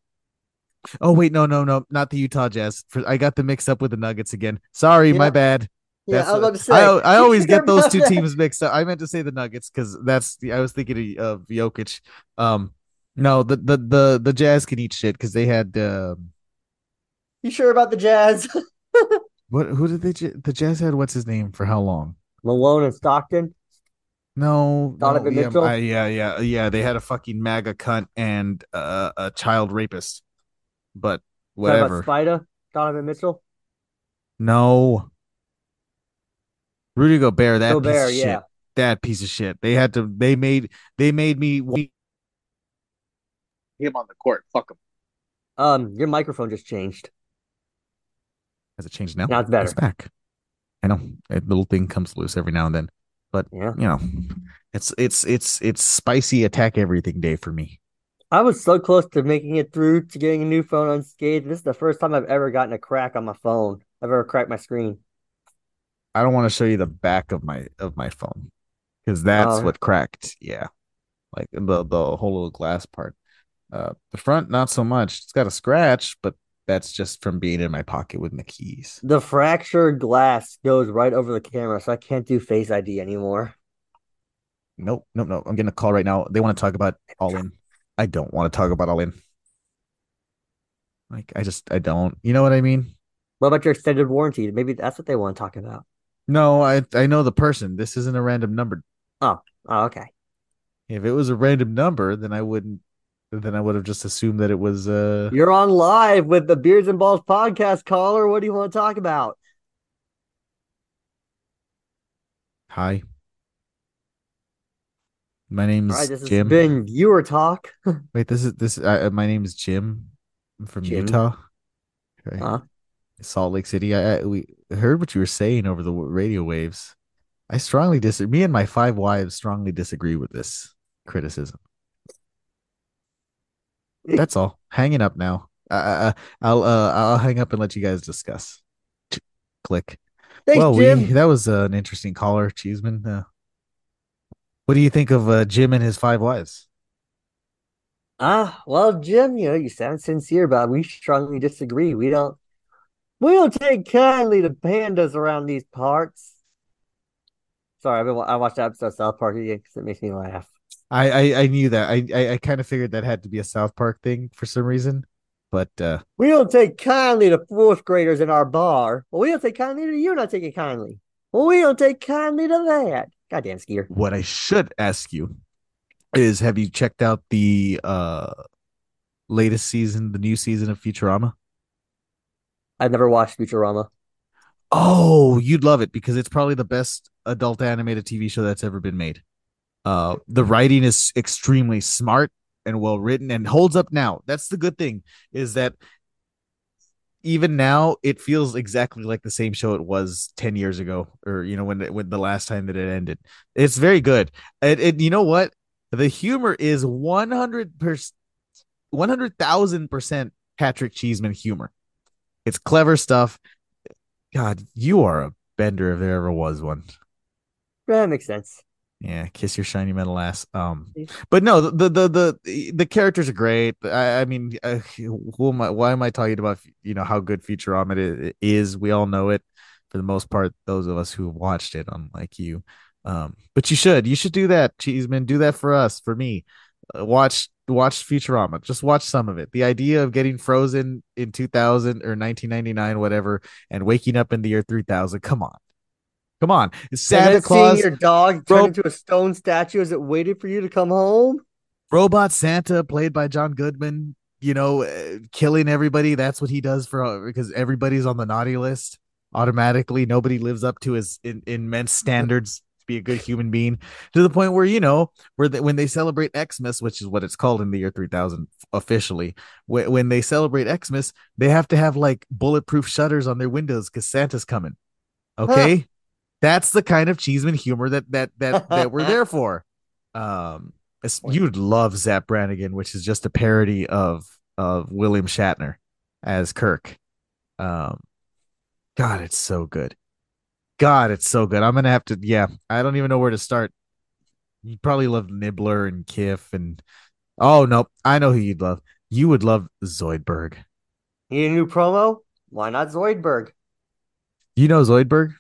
Oh wait, no, no, no, not the Utah Jazz. I got them mixed up with the Nuggets again. Sorry, my Yeah. Bad. Yeah, I was what- about to say. I, I always get those two teams mixed up. I meant to say the Nuggets because that's the I was thinking of, of Jokic. Um, no, the the the the Jazz can eat shit because they had um You sure about the Jazz? what who did they the Jazz had what's his name for how long? Malone and Stockton. No, no Donovan yeah, Mitchell? I- yeah, yeah, yeah. They had a fucking MAGA cunt and uh, a child rapist, but Talking about whatever. Spider, Donovan Mitchell. No, Rudy Gobert, that piece of yeah. shit. That piece of shit. They had to. They made. They made me. wait him on the court. Fuck him. Um, your microphone just changed. Has it changed now? Now it's better. It's back. I know a little thing comes loose every now and then, but Yeah. you know, it's it's it's it's spicy attack everything day for me. I was so close to making it through to getting a new phone unscathed. This is the first time I've ever gotten a crack on my phone. I've ever cracked my screen. I don't want to show you the back of my of my phone because that's Oh. what cracked. Yeah, like the the whole little glass part. Uh, the front not so much. It's got a scratch, but that's just from being in my pocket with my keys. The fractured glass goes right over the camera, so I can't do Face ID anymore. Nope, nope, nope. I'm getting a call right now. They want to talk about all in. I don't want to talk about all in. Like I just I don't. You know what I mean? What about your extended warranty? Maybe that's what they want to talk about. No, I I know the person. This isn't a random number. Oh, okay. If it was a random number, then I wouldn't. Then I would have just assumed that it was. Uh, You're on live with the Beards and Balls podcast caller. What do you want to talk about? hi. My name's All right, this has Jim. been viewer talk. Wait, this is this. Uh, my name is Jim. I'm from Jim. Utah. Okay. Huh? Salt Lake City. I, I we heard what you were saying over the radio waves. I strongly disagree. Me and my five wives strongly disagree with this criticism. That's all. Hanging up now. Uh, I'll uh, I'll hang up and let you guys discuss. Click. Thanks, well, Jim. we that was uh, an interesting caller, Cheeseman. Uh, what do you think of uh, Jim and his five wives? Ah, well, Jim, you know, you sound sincere, but we strongly disagree. We don't we don't take kindly to pandas around these parts. Sorry, I've been, I watched that episode of South Park again because it makes me laugh. I I, I knew that. I I, I kind of figured that had to be a South Park thing for some reason, but uh, We don't take kindly to fourth graders in our bar. Well, we don't take kindly to you not taking kindly. Well, we don't take kindly to that. Goddamn skier. what I should ask you is, have you checked out the uh latest season, the new season of Futurama? I've never watched Futurama. Oh, you'd love it because it's probably the best adult animated TV show that's ever been made. Uh, the writing is extremely smart and well written and holds up now. That's the good thing is that even now it feels exactly like the same show it was 10 years ago or you know when when the last time that it ended. It's very good. And, and you know what? The humor is 100% 100,000% Patrick Cheeseman humor. It's clever stuff. God, you are a bender if there ever was one. That makes sense. Yeah, kiss your shiny metal ass. Um, but no, the the the the, the characters are great. I, I mean, uh, who am I? Why am I talking about? You know how good Futurama i- is. We all know it for the most part. Those of us who have watched it, unlike you. Um, but you should you should do that, Cheeseman. Do that for us, for me. Uh, watch watch Futurama. Just watch some of it. The idea of getting frozen in 2000 or 1999, whatever, and waking up in the year 3000. Come on, come on. And Santa Claus. seeing your dog turn Bro- into a stone statue as it waited for you to come home. Robot Santa, played by John Goodman, you know, uh, killing everybody. That's what he does for because everybody's on the naughty list automatically. Nobody lives up to his in, immense standards be a good human being to the point where you know where they, when they celebrate Xmas, which is what it's called in the year 3000 officially, when, when they celebrate Xmas, they have to have like bulletproof shutters on their windows because Santa's coming. Okay. That's the kind of Cheeseman humor that that that that we're there for. Um, you'd love Zapp Brannigan, which is just a parody of of William Shatner as Kirk. Um, God, it's so good. God, it's so good. I'm gonna have to. Yeah, I don't even know where to start. You probably love Nibbler and Kif and. Oh no, I know who you'd love. You would love Zoidberg. Need a new promo? Why not Zoidberg? You know Zoidberg?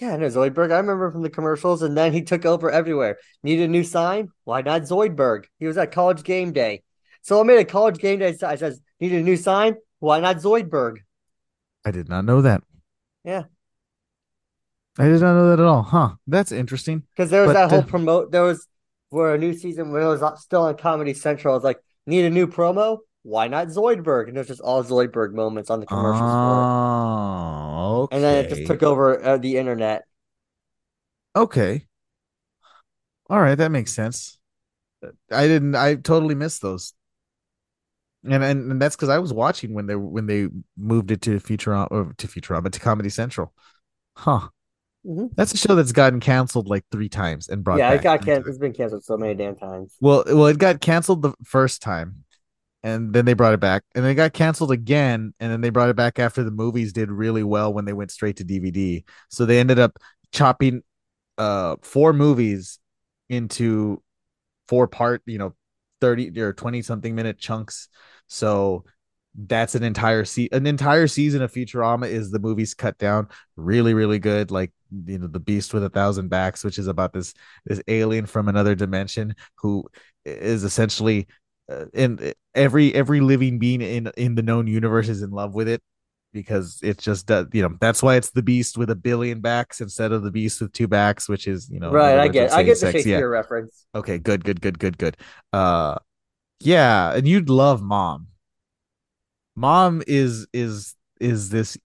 Yeah, I know Zoidberg. I remember from the commercials, and then he took over everywhere. Need a new sign? Why not Zoidberg? He was at college game day. So I made a college game day sign. It says, Need a new sign? Why not Zoidberg? I did not know that. Yeah. I did not know that at all. Huh. That's interesting. Because there was But, that whole uh, promote. There was for a new season when it was still on Comedy Central. I was like, Need a new promo? Why not Zoidberg? And there's just all Zoidberg moments on the commercials Oh, okay. And then it just took over uh, the internet. Okay. All right, that makes sense. I didn't I totally missed those. and and, and that's because I was watching when they when they moved it to Futurama or to Futurama to Comedy Central. Huh. Mhm. That's a show that's gotten canceled like three times and brought Yeah, it got canceled. times. It's been canceled so many damn times. Well, well, it got canceled the first time, and then they brought it back, and then it got canceled again, and then they brought it back after the movies did really well when they went straight to DVD. So they ended up chopping uh four movies into four part, you know, 30 or 20 something minute chunks. So that's an entire se- an entire season of Futurama is the movies cut down really really good like you know the beast with a thousand backs which is about this this alien from another dimension who is essentially uh, in every every living being in in the known universe is in love with it because it's just does you know that's why it's the beast with a billion backs instead of the beast with two backs which is you know Right, I get, I get the same-sex. yeah Shakespeare reference. okay good good good good good uh yeah and you'd love mom mom is is is this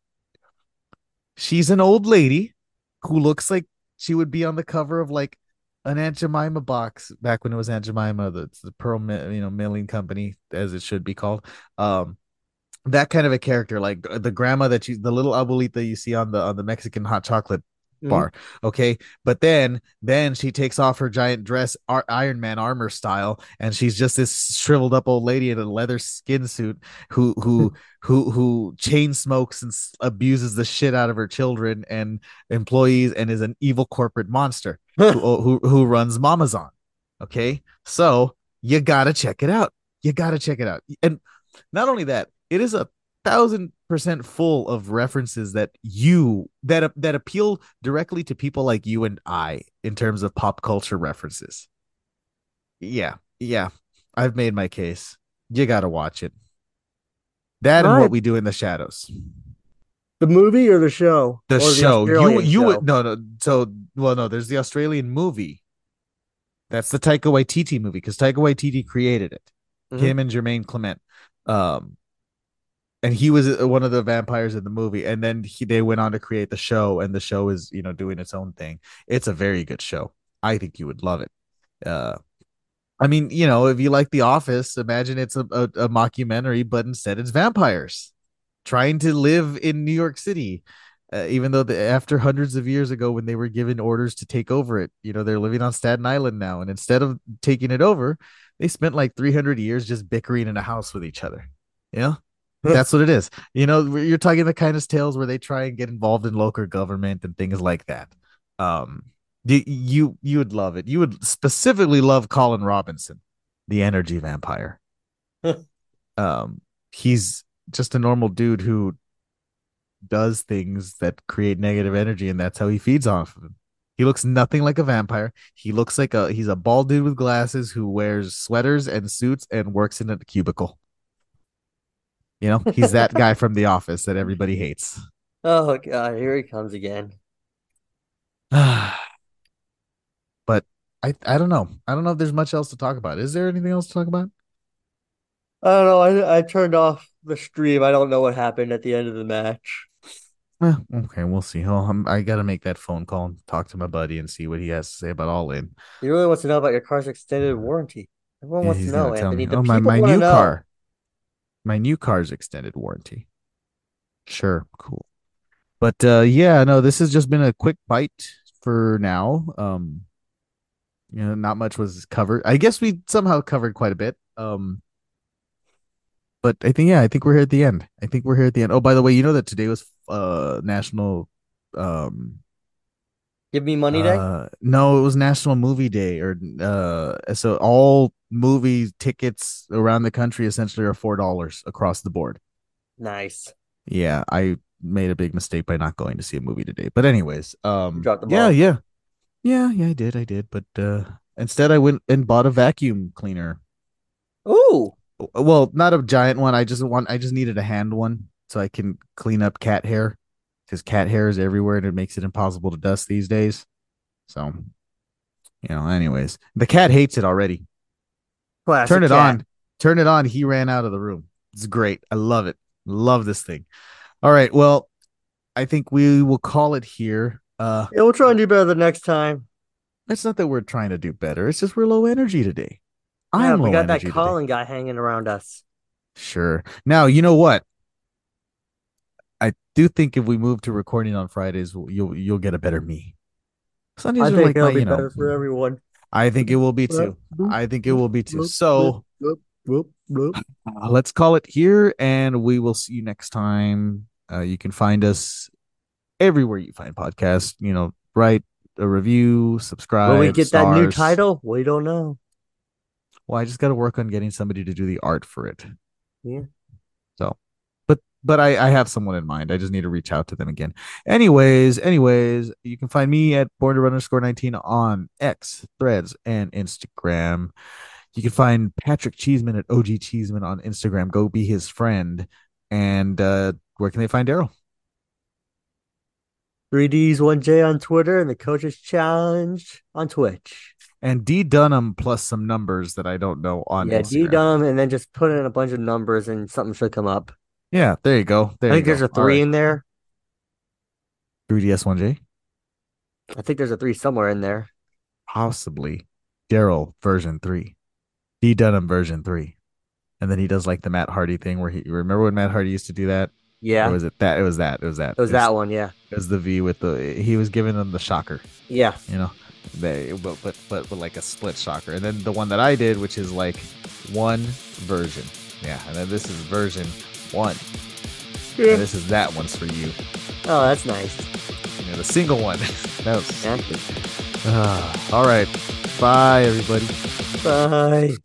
she's an old lady who looks like she would be on the cover of like an Aunt Jemima box back when it was Aunt Jemima, the, the Pearl, you know, Milling Company, as it should be called. Um, that kind of a character, like the grandma that you, the little abuelita you see on the on the Mexican hot chocolate Mhm. bar. Okay, but then then she takes off her giant dress, Ar- Iron Man armor style, and she's just this shriveled up old lady in a leather skin suit who who who who chain smokes and s- abuses the shit out of her children and employees, and is an evil corporate monster who who who runs Mamazon. Okay, so you gotta check it out. You gotta check it out, and not only that, it is a thousand percent full of references that you that that appeal directly to people like you and I in terms of pop culture references. Yeah, yeah, I've made my case. You gotta watch it. That and Right. what we do in the shadows. The movie or the show? The show. You Australian you show? would no no. So well no. There's the Australian movie. That's the Taika Waititi movie because Taika Waititi created it. Mhm. Him and Jermaine Clement. Um, and he was uh, one of the vampires in the movie. And then he they went on to create the show, and the show is you know doing its own thing. It's a very good show. I think you would love it. Uh, I mean, you know, if you like The Office, imagine it's a, a, a mockumentary, but instead it's vampires trying to live in New York City. Uh, even though the, after hundreds of years ago, when they were given orders to take over it, you know, they're living on Staten Island now. And instead of taking it over, they spent like 300 years just bickering in a house with each other. You know, that's what it is. You know, you're talking the kind of tales where they try and get involved in local government and things like that. Um, you you, you would love it. You would specifically love Colin Robinson, the energy vampire. um, he's just a normal dude who does things that create negative energy, and that's how he feeds off of them. He looks nothing like a vampire. He looks like a he's a bald dude with glasses who wears sweaters and suits and works in a cubicle. You know, he's that guy from the office that everybody hates. Oh god, here he comes again. but I I don't know. I don't know if there's much else to talk about. Is there anything else to talk about? I don't know. I I turned off the stream. I don't know what happened at the end of the match. Eh, okay, we'll see. Oh, I'm, I got to make that phone call and talk to my buddy and see what he has to say about All In. He really wants to know about your car's extended warranty. Everyone Yeah, wants to know, Anthony. The Oh, my my new know. car. My new car's extended warranty. Sure, cool. But uh yeah, no, this has just been a quick bite for now. Um you know, not much was covered. I guess we somehow covered quite a bit. Um but I think yeah, I think we're here at the end. I think we're here at the end. Oh, by the way, you know that today was uh National um Give me money day. uh no, it was National Movie Day or uh so all movie tickets around the country essentially are four dollars across the board. Nice. Yeah, I made a big mistake by not going to see a movie today. But anyways, um yeah, yeah. Yeah, yeah, I did. I did. But uh instead I went and bought a vacuum cleaner. Ooh, Well, not a giant one. I just want I just needed a hand one so I can clean up cat hair cuz cat hair is everywhere and it makes it impossible to dust these days. So, you know, anyways, the cat hates it already. Classic Turn it cat. on. Turn it on. He ran out of the room. It's great. I love it. Love this thing. All right. Well, I think we will call it here. Uh Yeah, we'll try and do better the next time. it's not that we're trying to do better. It's just we're low energy today. Yeah, I'm we got that energy today. Colin guy hanging around us. Sure. Now, you know what? I do think if we move to recording on Fridays, you'll you'll get a better me. Sundays I think like it'll my, be better know, for everyone. I think it will be too. I think it will be too. So uh, let's call it here, and we will see you next time. Uh, you can find us everywhere you find podcasts. You know, write a review, subscribe. Will we get stars. that new title? We don't know. Well, I just got to work on getting somebody to do the art for it. Yeah. So, but I I have someone in mind. I just need to reach out to them again. Anyways, anyways, you can find me at born to run underscore nineteen on X, Threads, and Instagram. You can find Patrick Cheeseman at OG Cheeseman on Instagram. Go be his friend. And uh, where can they find Darrell? 3Ds 1J on Twitter and the Coaches Challenge on Twitch. And D Dunham plus some numbers that I don't know on Instagram. Yeah, Instagram. D Dunham and then just put in a bunch of numbers and something should come up. Yeah, there you go. There I think there's go. a three right. in there. 3DS 1J? I think there's a three somewhere in there. Possibly. Darrell version three. D Dunham version three. And then he does like the Matt Hardy thing where he remember when Matt Hardy used to do that? Yeah. Or was it that? It was that. It was that. It was, it was that one. Yeah. It was the V with the. He was giving them the shocker. Yeah. You know, they but but but, but like a split shocker, and then the one that I did, which is like one version. Yeah, and then this is version one. Yeah. And this is that one's for you. Oh, that's nice. You know, the single one. that was. Uh, all right. Bye, everybody. Bye.